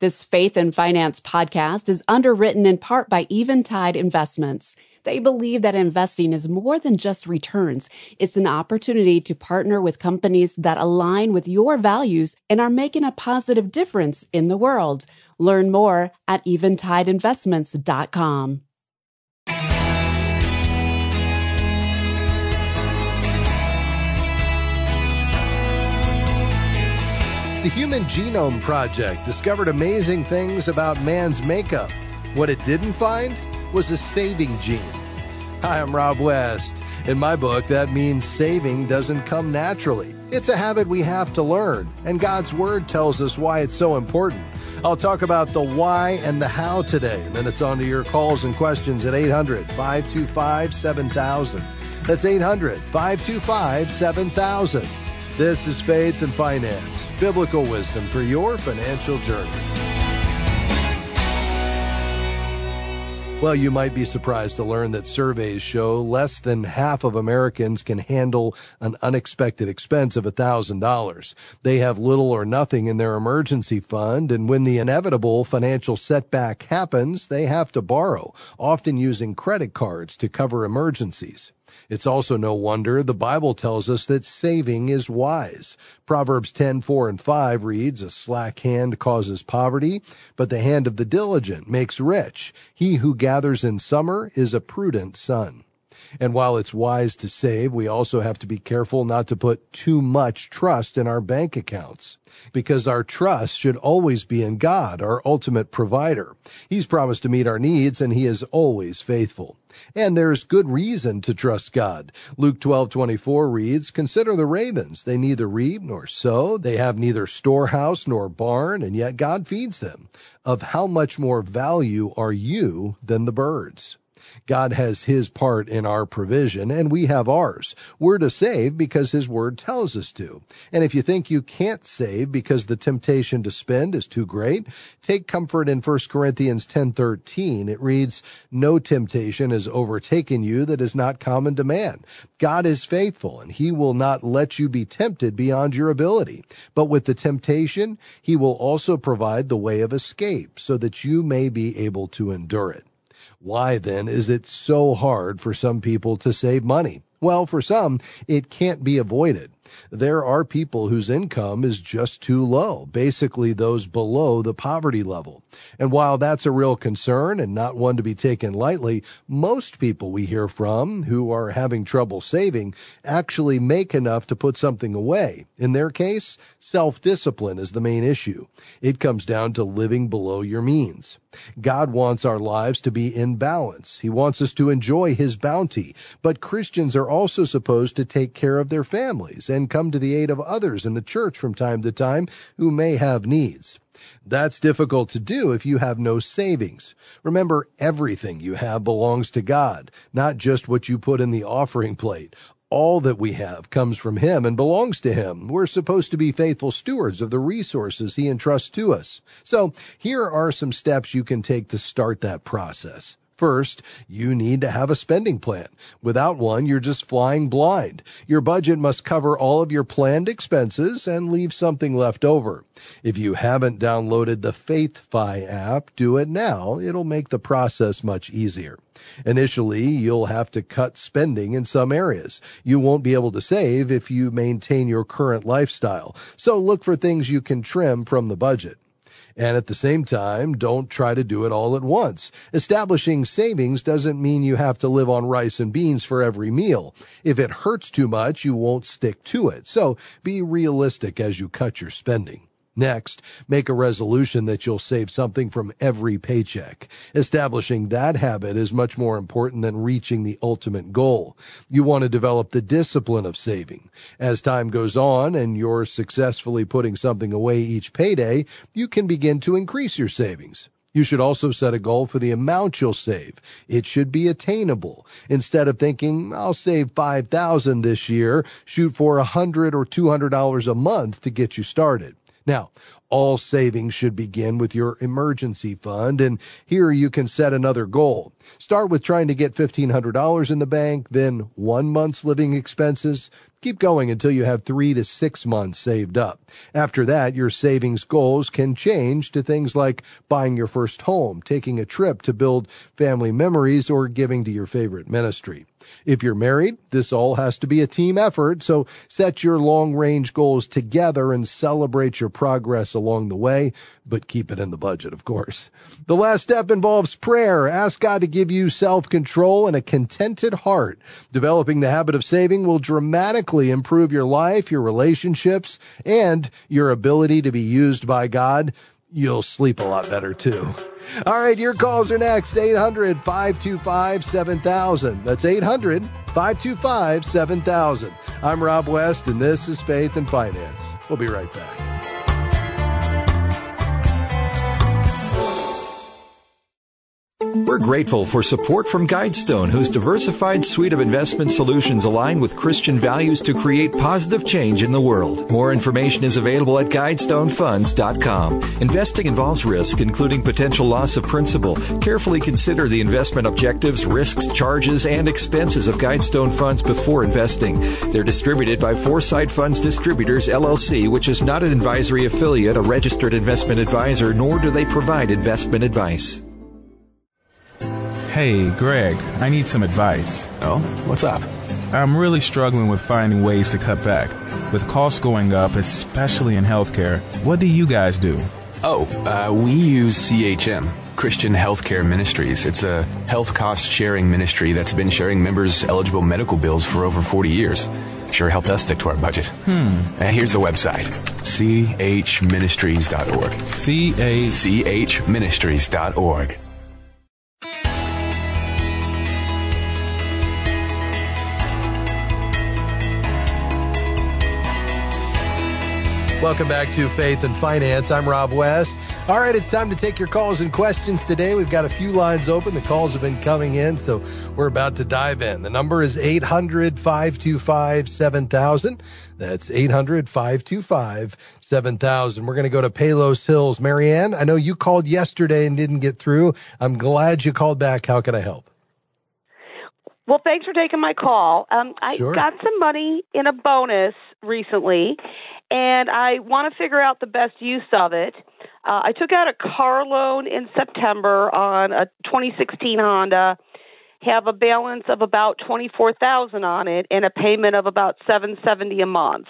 This Faith and Finance podcast is underwritten in part by Eventide Investments. They believe that investing is more than just returns. It's an opportunity to partner with companies that align with your values and are making a positive difference in the world. Learn more at eventideinvestments.com. The Human Genome Project discovered amazing things about man's makeup. What it didn't find was a saving gene. Hi, I'm Rob West. In my book, that means saving doesn't come naturally. It's a habit we have to learn, and God's Word tells us why it's so important. I'll talk about the why and the how today, and then it's on to your calls and questions at 800 525 7000. That's 800 525 7000. This is Faith and Finance biblical wisdom for your financial journey. Well, you might be surprised to learn that surveys show less than half of Americans can handle an unexpected expense of $1,000. They have little or nothing in their emergency fund, and when the inevitable financial setback happens, they have to borrow, often using credit cards to cover emergencies. It's also no wonder the Bible tells us that saving is wise. Proverbs 10, 4 and 5 reads, A slack hand causes poverty, but the hand of the diligent makes rich. He who gathers in summer is a prudent son. And while it's wise to save, we also have to be careful not to put too much trust in our bank accounts. Because our trust should always be in God, our ultimate provider. He's promised to meet our needs and he is always faithful. And there's good reason to trust God. Luke 12:24 reads, "Consider the ravens; they neither reap nor sow, they have neither storehouse nor barn, and yet God feeds them. Of how much more value are you than the birds?" God has his part in our provision and we have ours. We're to save because his word tells us to. And if you think you can't save because the temptation to spend is too great, take comfort in 1 Corinthians 10:13. It reads, "No temptation has overtaken you that is not common to man. God is faithful and he will not let you be tempted beyond your ability. But with the temptation, he will also provide the way of escape so that you may be able to endure it." Why then is it so hard for some people to save money? Well, for some, it can't be avoided. There are people whose income is just too low, basically those below the poverty level. And while that's a real concern and not one to be taken lightly, most people we hear from who are having trouble saving actually make enough to put something away. In their case, self-discipline is the main issue. It comes down to living below your means. God wants our lives to be in balance. He wants us to enjoy His bounty. But Christians are also supposed to take care of their families and come to the aid of others in the church from time to time who may have needs. That's difficult to do if you have no savings. Remember, everything you have belongs to God, not just what you put in the offering plate. All that we have comes from Him and belongs to Him. We're supposed to be faithful stewards of the resources He entrusts to us. So here are some steps you can take to start that process. First, you need to have a spending plan. Without one, you're just flying blind. Your budget must cover all of your planned expenses and leave something left over. If you haven't downloaded the FaithFi app, do it now. It'll make the process much easier. Initially, you'll have to cut spending in some areas. You won't be able to save if you maintain your current lifestyle. So look for things you can trim from the budget. And at the same time, don't try to do it all at once. Establishing savings doesn't mean you have to live on rice and beans for every meal. If it hurts too much, you won't stick to it. So be realistic as you cut your spending. Next, make a resolution that you'll save something from every paycheck. Establishing that habit is much more important than reaching the ultimate goal. You want to develop the discipline of saving. As time goes on and you're successfully putting something away each payday, you can begin to increase your savings. You should also set a goal for the amount you'll save. It should be attainable. Instead of thinking, I'll save 5000 this year, shoot for a 100 or $200 a month to get you started. Now, All savings should begin with your emergency fund, and here you can set another goal. Start with trying to get $1,500 in the bank, then one month's living expenses, Keep going until you have three to six months saved up. After that, your savings goals can change to things like buying your first home, taking a trip to build family memories, or giving to your favorite ministry. If you're married, this all has to be a team effort, so set your long range goals together and celebrate your progress along the way, but keep it in the budget, of course. The last step involves prayer. Ask God to give you self control and a contented heart. Developing the habit of saving will dramatically improve your life, your relationships, and your ability to be used by God. You'll sleep a lot better too. All right, your calls are next 800 525 7000. That's 800 525 7000. I'm Rob West, and this is Faith and Finance. We'll be right back. We're grateful for support from Guidestone, whose diversified suite of investment solutions align with Christian values to create positive change in the world. More information is available at GuidestoneFunds.com. Investing involves risk, including potential loss of principal. Carefully consider the investment objectives, risks, charges, and expenses of Guidestone funds before investing. They're distributed by Foreside Funds Distributors, LLC, which is not an advisory affiliate, a registered investment advisor, nor do they provide investment advice. Hey, Greg, I need some advice. Oh, what's up? I'm really struggling with finding ways to cut back. With costs going up, especially in healthcare, what do you guys do? Oh, uh, we use CHM, Christian Healthcare Ministries. It's a health cost sharing ministry that's been sharing members' eligible medical bills for over 40 years. Sure helped us stick to our budget. Hmm. And here's the website chministries.org. C A chministries.org. Welcome back to Faith and Finance. I'm Rob West. All right, it's time to take your calls and questions today. We've got a few lines open. The calls have been coming in, so we're about to dive in. The number is 800 525 7000. That's 800 525 7000. We're going to go to Palos Hills. Marianne, I know you called yesterday and didn't get through. I'm glad you called back. How can I help? Well, thanks for taking my call. Um, I Sure. got some money in a bonus recently, and I want to figure out the best use of it. Uh, I took out a car loan in September on a 2016 Honda. Have a balance of about twenty four thousand on it, and a payment of about seven seventy a month.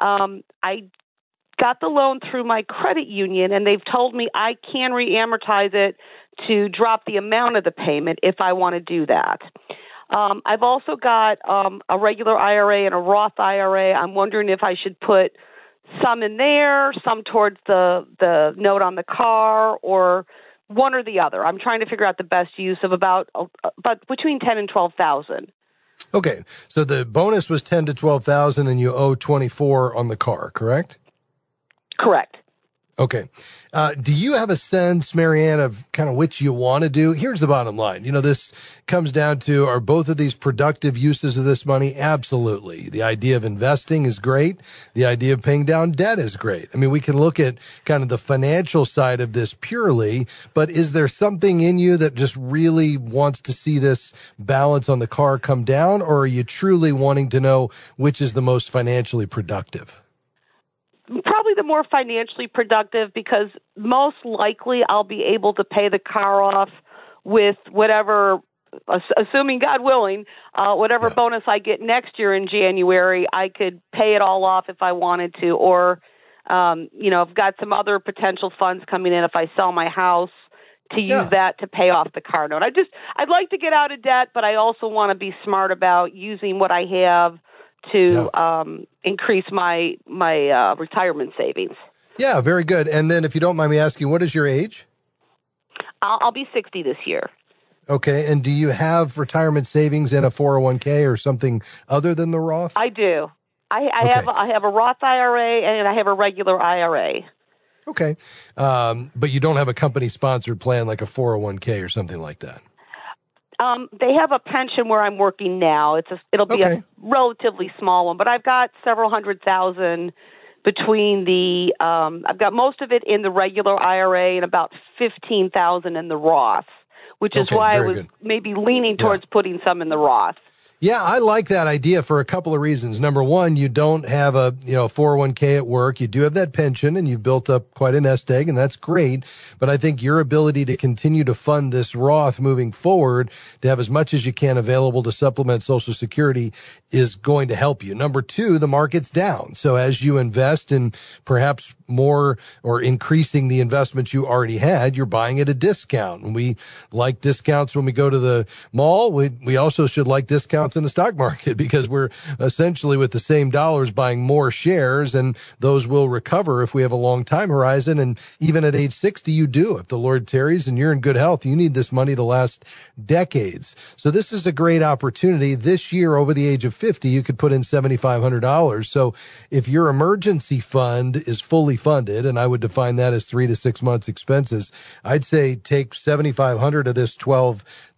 Um, I got the loan through my credit union, and they've told me I can re-amortize it to drop the amount of the payment if I want to do that. Um, I've also got um, a regular IRA and a Roth IRA. I'm wondering if I should put some in there, some towards the the note on the car, or one or the other. I'm trying to figure out the best use of about uh, about between ten and twelve thousand. Okay, so the bonus was 10 to 12,000 and you owe 24 on the car, correct? Correct. Okay. Uh, do you have a sense, Marianne, of kind of which you want to do? Here's the bottom line. You know, this comes down to are both of these productive uses of this money? Absolutely. The idea of investing is great. The idea of paying down debt is great. I mean, we can look at kind of the financial side of this purely, but is there something in you that just really wants to see this balance on the car come down, or are you truly wanting to know which is the most financially productive? Probably the more financially productive because most likely I'll be able to pay the car off with whatever assuming God willing, uh, whatever Yeah. bonus I get next year in January, I could pay it all off if I wanted to, or um, you know, I've got some other potential funds coming in if I sell my house to use Yeah. that to pay off the car note. I just I'd like to get out of debt, but I also want to be smart about using what I have to um, increase my my uh, retirement savings. Yeah, very good. And then if you don't mind me asking, what is your age? I'll, I'll be 60 this year. Okay. And do you have retirement savings in a 401k or something other than the Roth? I do. I, I Okay. have I have a Roth IRA and I have a regular IRA. Okay. Um, but you don't have a company sponsored plan like a 401k or something like that. Um, they have a pension where I'm working now. It's a, it'll be Okay. a relatively small one, but I've got several hundred thousand between the um, I've got most of it in the regular IRA and about fifteen thousand in the Roth, which is Okay, why I was good. maybe leaning towards putting some in the Roth. Yeah, I like that idea for a couple of reasons. Number one, you don't have a, you know, 401k at work. You do have that pension and you've built up quite a nest egg and that's great. But I think your ability to continue to fund this Roth moving forward to have as much as you can available to supplement social security is going to help you. Number two, the market's down. So as you invest in perhaps more or increasing the investments you already had, you're buying at a discount. And we like discounts when we go to the mall. We, we also should like discounts in the stock market because we're essentially with the same dollars buying more shares and those will recover if we have a long time horizon. And even at age 60, you do. If the Lord tarries and you're in good health, you need this money to last decades. So this is a great opportunity. This year, over the age of 50, you could put in $7,500. So if your emergency fund is fully funded, and I would define that as three to six months expenses, I'd say take 7,500 of this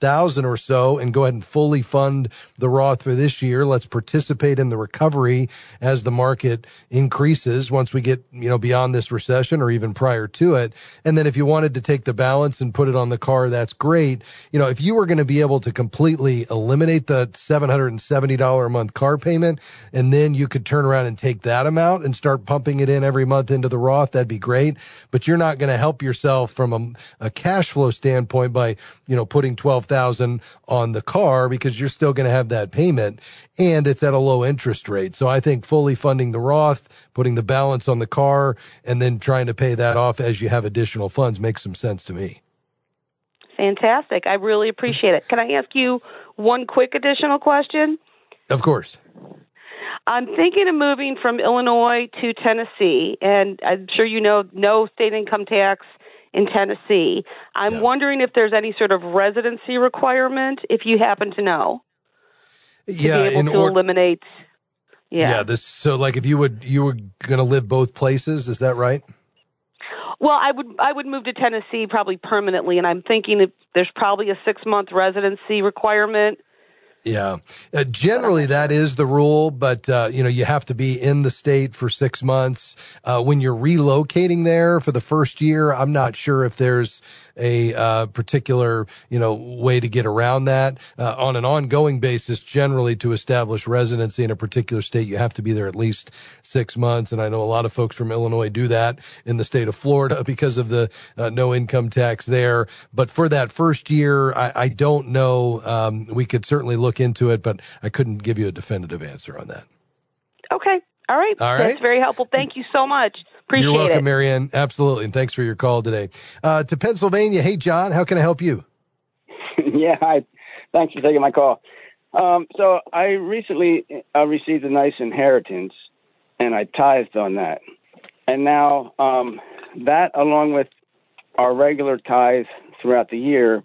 12,000 or so and go ahead and fully fund the Roth for this year. Let's participate in the recovery as the market increases once we get, you know, beyond this recession or even prior to it. And then if you wanted to take the balance and put it on the car, that's great. You know, if you were going to be able to completely eliminate the $770 a month car payment and then you could turn around and take that amount and start pumping it in every month into the Roth, that'd be great. But you're not going to help yourself from a, a cash flow standpoint by, you know, putting 12,000 on the car because you're still going to have that payment and it's at a low interest rate. So I think fully funding the Roth, putting the balance on the car and then trying to pay that off as you have additional funds makes some sense to me. Fantastic. I really appreciate it. Can I ask you one quick additional question? Of course. I'm thinking of moving from Illinois to Tennessee, and I'm sure you know no state income tax in Tennessee. I'm Yeah. wondering if there's any sort of residency requirement, if you happen to know, to yeah, be able to or- eliminate. yeah. Yeah. this so like if you would you were going to live both places, is that right? Well, I would I would move to Tennessee probably permanently, and I'm thinking there's probably a six month residency requirement. Yeah. Uh, generally, that is the rule, but, uh, you know, you have to be in the state for six months. Uh, when you're relocating there for the first year, I'm not sure if there's a uh, particular, you know, way to get around that. Uh, on an ongoing basis, generally to establish residency in a particular state, you have to be there at least six months. And I know a lot of folks from Illinois do that in the state of Florida because of the uh, no income tax there. But for that first year, I, I don't know. Um, we could certainly look into it, but I couldn't give you a definitive answer on that. Okay. All right. All right. That's very helpful. Thank you so much. Appreciate You're welcome, it. Marianne. Absolutely. And thanks for your call today. Uh, to Pennsylvania. Hey, John, how can I help you? yeah, hi. Thanks for taking my call. Um, so I recently uh, received a nice inheritance, and I tithed on that. And now um, that, along with our regular tithe throughout the year,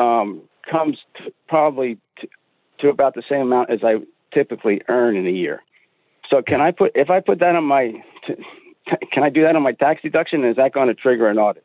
um, comes to probably to, to about the same amount as I typically earn in a year. So can I put if I put that on my can I do that on my tax deduction? Is that going to trigger an audit?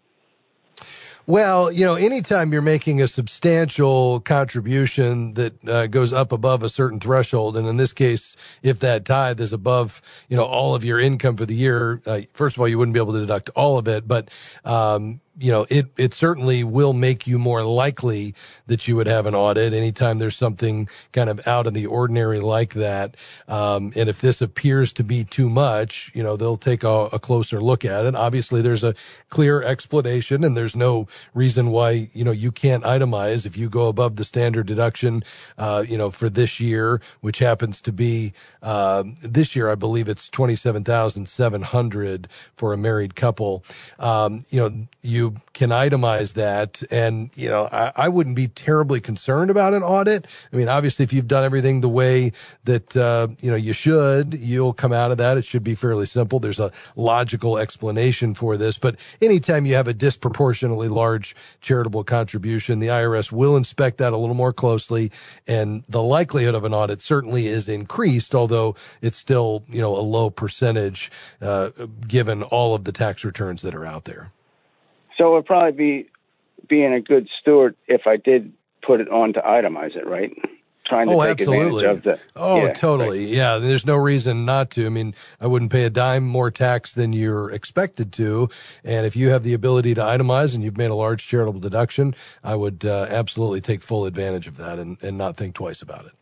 Well, you know, anytime you're making a substantial contribution that uh, goes up above a certain threshold, and in this case, if that tithe is above, you know, all of your income for the year, uh, first of all, you wouldn't be able to deduct all of it, but, um, you know, it, it certainly will make you more likely that you would have an audit anytime there's something kind of out of the ordinary like that. Um, and if this appears to be too much, you know, they'll take a, a closer look at it. Obviously, there's a clear explanation and there's no reason why, you know, you can't itemize if you go above the standard deduction, uh, you know, for this year, which happens to be, uh, this year, I believe it's 27,700 for a married couple. Um, you know, you can itemize that. And, you know, I, I wouldn't be terribly concerned about an audit. I mean, obviously, if you've done everything the way that, uh, you know, you should, you'll come out of that. It should be fairly simple. There's a logical explanation for this. But anytime you have a disproportionately large charitable contribution, the IRS will inspect that a little more closely. And the likelihood of an audit certainly is increased, although it's still, you know, a low percentage, uh, given all of the tax returns that are out there. So it would probably be being a good steward if I did put it on to itemize it, right? trying to oh, take absolutely. advantage of the. Oh, yeah, totally. right. Yeah, there's no reason not to. I mean, I wouldn't pay a dime more tax than you're expected to. And if you have the ability to itemize and you've made a large charitable deduction, I would uh, absolutely take full advantage of that and, and not think twice about it.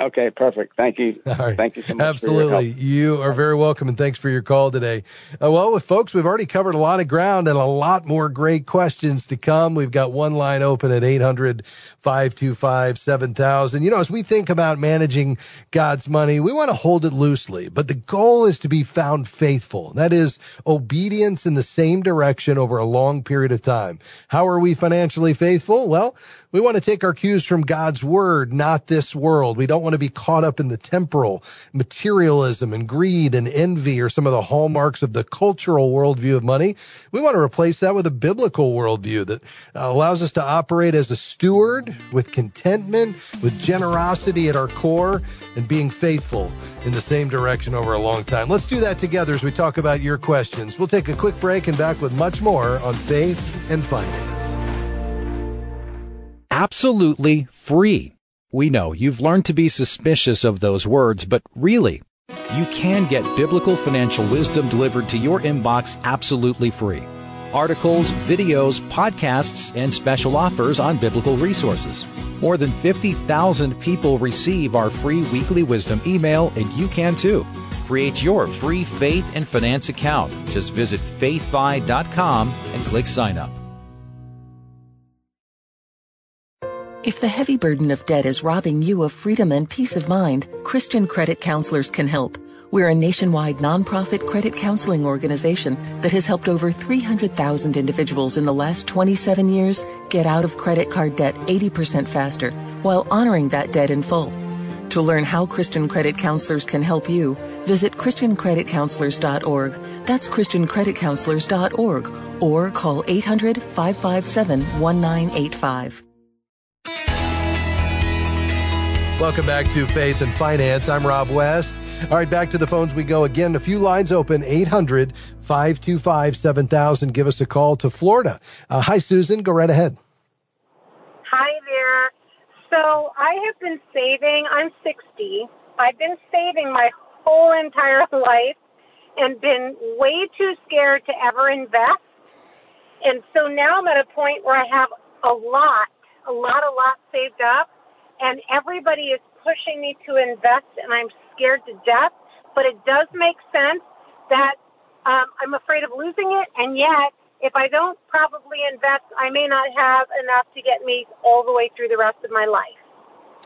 Okay, perfect. Thank you. Right. Thank you so much. Absolutely. You are very welcome and thanks for your call today. Uh, well, with folks, we've already covered a lot of ground and a lot more great questions to come. We've got one line open at 800 525 7000. You know, as we think about managing God's money, we want to hold it loosely, but the goal is to be found faithful. That is obedience in the same direction over a long period of time. How are we financially faithful? Well, we want to take our cues from God's word, not this world. We don't want to be caught up in the temporal materialism and greed and envy or some of the hallmarks of the cultural worldview of money. We want to replace that with a biblical worldview that uh, allows us to operate as a steward with contentment, with generosity at our core and being faithful in the same direction over a long time. Let's do that together as we talk about your questions. We'll take a quick break and back with much more on faith and finance absolutely free. We know you've learned to be suspicious of those words, but really, you can get biblical financial wisdom delivered to your inbox absolutely free. Articles, videos, podcasts, and special offers on biblical resources. More than 50,000 people receive our free weekly wisdom email, and you can too. Create your free faith and finance account. Just visit faithfi.com and click sign up. If the heavy burden of debt is robbing you of freedom and peace of mind, Christian Credit Counselors can help. We're a nationwide nonprofit credit counseling organization that has helped over 300,000 individuals in the last 27 years get out of credit card debt 80% faster while honoring that debt in full. To learn how Christian Credit Counselors can help you, visit ChristianCreditCounselors.org. That's ChristianCreditCounselors.org or call 800 Welcome back to Faith and Finance. I'm Rob West. All right, back to the phones we go again. A few lines open 800 525 7000. Give us a call to Florida. Uh, hi, Susan. Go right ahead. Hi there. So I have been saving. I'm 60. I've been saving my whole entire life and been way too scared to ever invest. And so now I'm at a point where I have a lot, a lot, a lot saved up and everybody is pushing me to invest, and I'm scared to death. But it does make sense that um, I'm afraid of losing it, and yet, if I don't probably invest, I may not have enough to get me all the way through the rest of my life.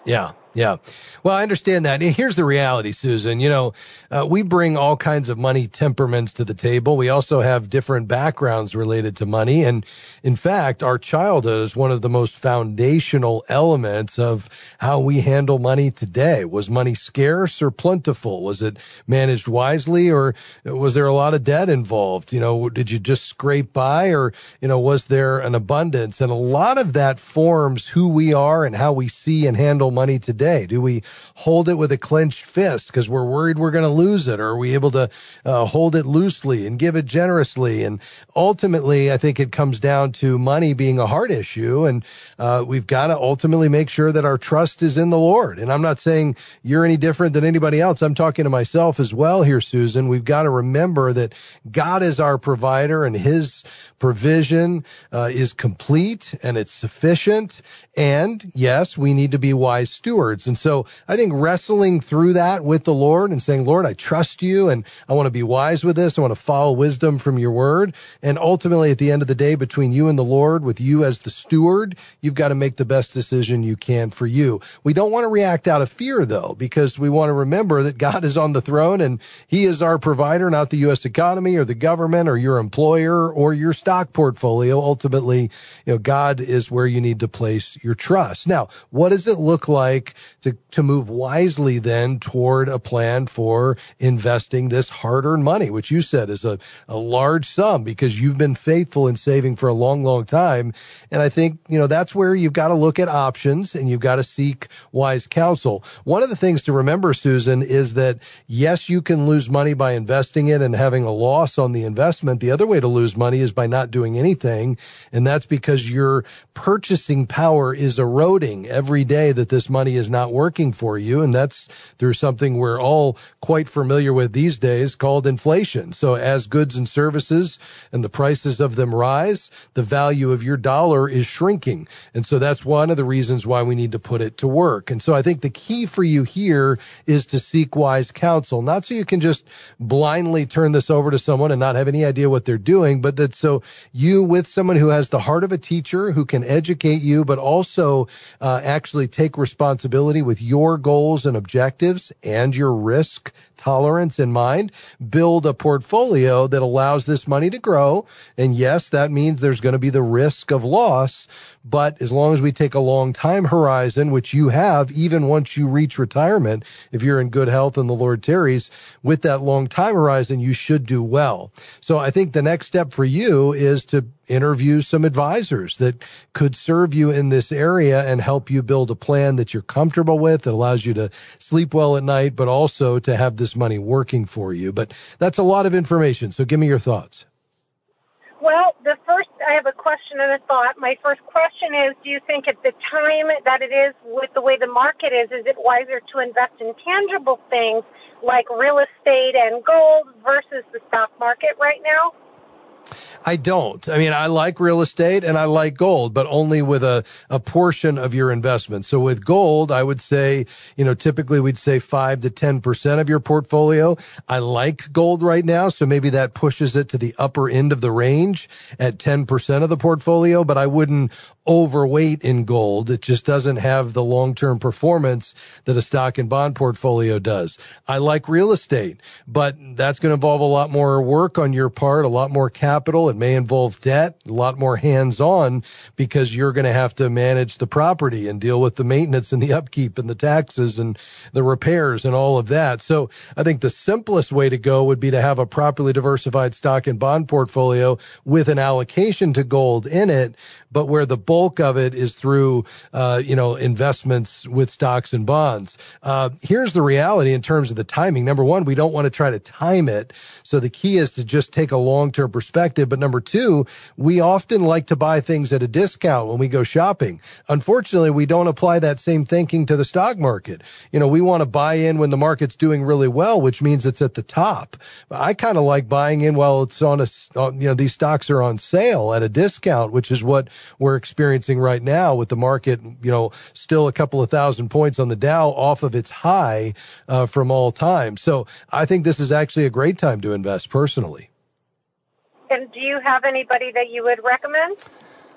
Yeah. Yeah. Well, I understand that. Here's the reality, Susan. You know, uh, we bring all kinds of money temperaments to the table. We also have different backgrounds related to money. And in fact, our childhood is one of the most foundational elements of how we handle money today. Was money scarce or plentiful? Was it managed wisely or was there a lot of debt involved? You know, did you just scrape by or, you know, was there an abundance? And a lot of that forms who we are and how we see and handle money today Do we hold it with a clenched fist because we're worried we're going to lose it? Or are we able to uh, hold it loosely and give it generously? And ultimately, I think it comes down to money being a heart issue. And uh, we've got to ultimately make sure that our trust is in the Lord. And I'm not saying you're any different than anybody else. I'm talking to myself as well here, Susan. We've got to remember that God is our provider and his provision uh, is complete and it's sufficient. And yes, we need to be wise stewards. And so I think wrestling through that with the Lord and saying, Lord, I trust you and I want to be wise with this. I want to follow wisdom from your word. And ultimately at the end of the day, between you and the Lord, with you as the steward, you've got to make the best decision you can for you. We don't want to react out of fear though, because we want to remember that God is on the throne and he is our provider, not the U.S. economy or the government or your employer or your stock stock portfolio, ultimately, you know, God is where you need to place your trust. Now, what does it look like to, to move wisely then toward a plan for investing this hard earned money, which you said is a, a large sum because you've been faithful in saving for a long, long time. And I think, you know, that's where you've got to look at options and you've got to seek wise counsel. One of the things to remember, Susan, is that yes, you can lose money by investing it and having a loss on the investment. The other way to lose money is by not doing anything. And that's because your purchasing power is eroding every day that this money is not working for you. And that's through something we're all quite familiar with these days called inflation. So as goods and services and the prices of them rise, the value of your dollar is shrinking. And so that's one of the reasons why we need to put it to work. And so I think the key for you here is to seek wise counsel, not so you can just blindly turn this over to someone and not have any idea what they're doing, but that so you with someone who has the heart of a teacher who can educate you, but also uh, actually take responsibility with your goals and objectives and your risk tolerance in mind, build a portfolio that allows this money to grow. And yes, that means there's going to be the risk of loss. But as long as we take a long time horizon, which you have, even once you reach retirement, if you're in good health and the Lord tarries, with that long time horizon, you should do well. So I think the next step for you is to interview some advisors that could serve you in this area and help you build a plan that you're comfortable with that allows you to sleep well at night, but also to have this money working for you. But that's a lot of information. So give me your thoughts. Well, the first, I have a question and a thought. My first question is Do you think at the time that it is with the way the market is, is it wiser to invest in tangible things like real estate and gold versus the stock market right now? I don't. I mean, I like real estate and I like gold, but only with a, a portion of your investment. So with gold, I would say, you know, typically we'd say five to 10% of your portfolio. I like gold right now. So maybe that pushes it to the upper end of the range at 10% of the portfolio, but I wouldn't overweight in gold. It just doesn't have the long-term performance that a stock and bond portfolio does. I like real estate, but that's going to involve a lot more work on your part, a lot more capital. It may involve debt, a lot more hands-on because you're going to have to manage the property and deal with the maintenance and the upkeep and the taxes and the repairs and all of that. So I think the simplest way to go would be to have a properly diversified stock and bond portfolio with an allocation to gold in it, but where the bulk of it is through, uh, you know, investments with stocks and bonds. Uh, here's the reality in terms of the timing. Number one, we don't want to try to time it. So the key is to just take a long-term perspective. But number two, we often like to buy things at a discount when we go shopping. Unfortunately, we don't apply that same thinking to the stock market. You know, we want to buy in when the market's doing really well, which means it's at the top. I kind of like buying in while it's on a, you know, these stocks are on sale at a discount, which is what we're experiencing right now with the market, you know, still a couple of thousand points on the Dow off of its high uh, from all time. So I think this is actually a great time to invest personally. And do you have anybody that you would recommend?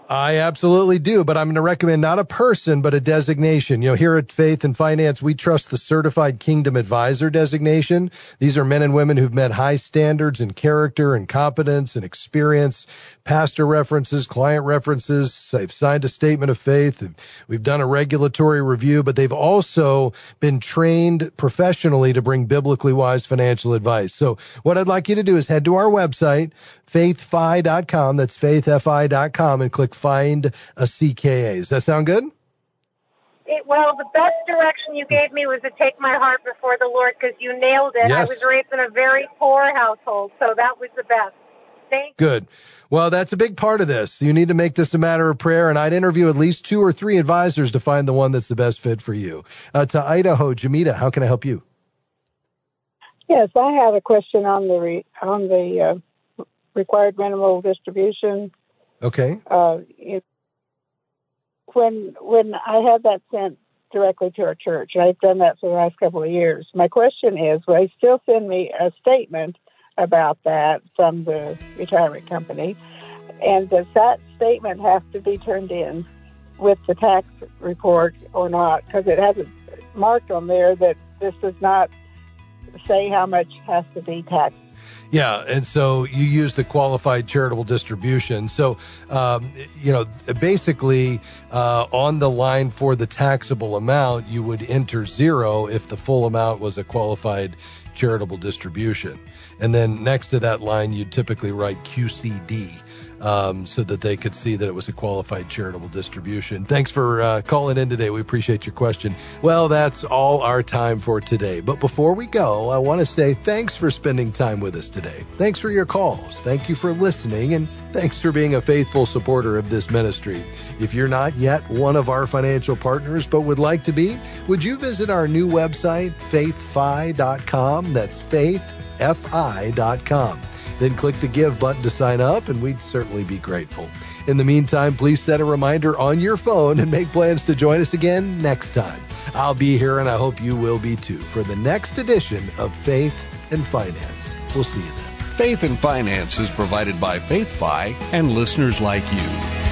I absolutely do, but I'm going to recommend not a person, but a designation. You know, here at Faith and Finance, we trust the Certified Kingdom Advisor designation. These are men and women who've met high standards in character and competence and experience, pastor references, client references. They've signed a statement of faith. We've done a regulatory review, but they've also been trained professionally to bring biblically wise financial advice. So what I'd like you to do is head to our website, faithfi.com. That's faithfi.com and click find a CKA. Does that sound good? It, well, the best direction you gave me was to take my heart before the Lord because you nailed it. Yes. I was raised in a very poor household, so that was the best. Thank Good. Well, that's a big part of this. You need to make this a matter of prayer, and I'd interview at least two or three advisors to find the one that's the best fit for you. Uh, to Idaho, Jamita, how can I help you? Yes, I have a question on the re, on the uh, required minimal distribution. Okay. Uh, it, when when I had that sent directly to our church, I've done that for the last couple of years. My question is, will they still send me a statement about that from the retirement company? And does that statement have to be turned in with the tax report or not? Because it hasn't marked on there that this does not say how much has to be taxed yeah, and so you use the qualified charitable distribution. So, um, you know, basically, uh, on the line for the taxable amount, you would enter zero if the full amount was a qualified charitable distribution. And then next to that line, you'd typically write QCD. Um, so that they could see that it was a qualified charitable distribution. Thanks for uh, calling in today. We appreciate your question. Well, that's all our time for today. But before we go, I want to say thanks for spending time with us today. Thanks for your calls. Thank you for listening. And thanks for being a faithful supporter of this ministry. If you're not yet one of our financial partners but would like to be, would you visit our new website, faithfi.com? That's faithfi.com. Then click the Give button to sign up, and we'd certainly be grateful. In the meantime, please set a reminder on your phone and make plans to join us again next time. I'll be here, and I hope you will be too, for the next edition of Faith and Finance. We'll see you then. Faith and Finance is provided by FaithFi and listeners like you.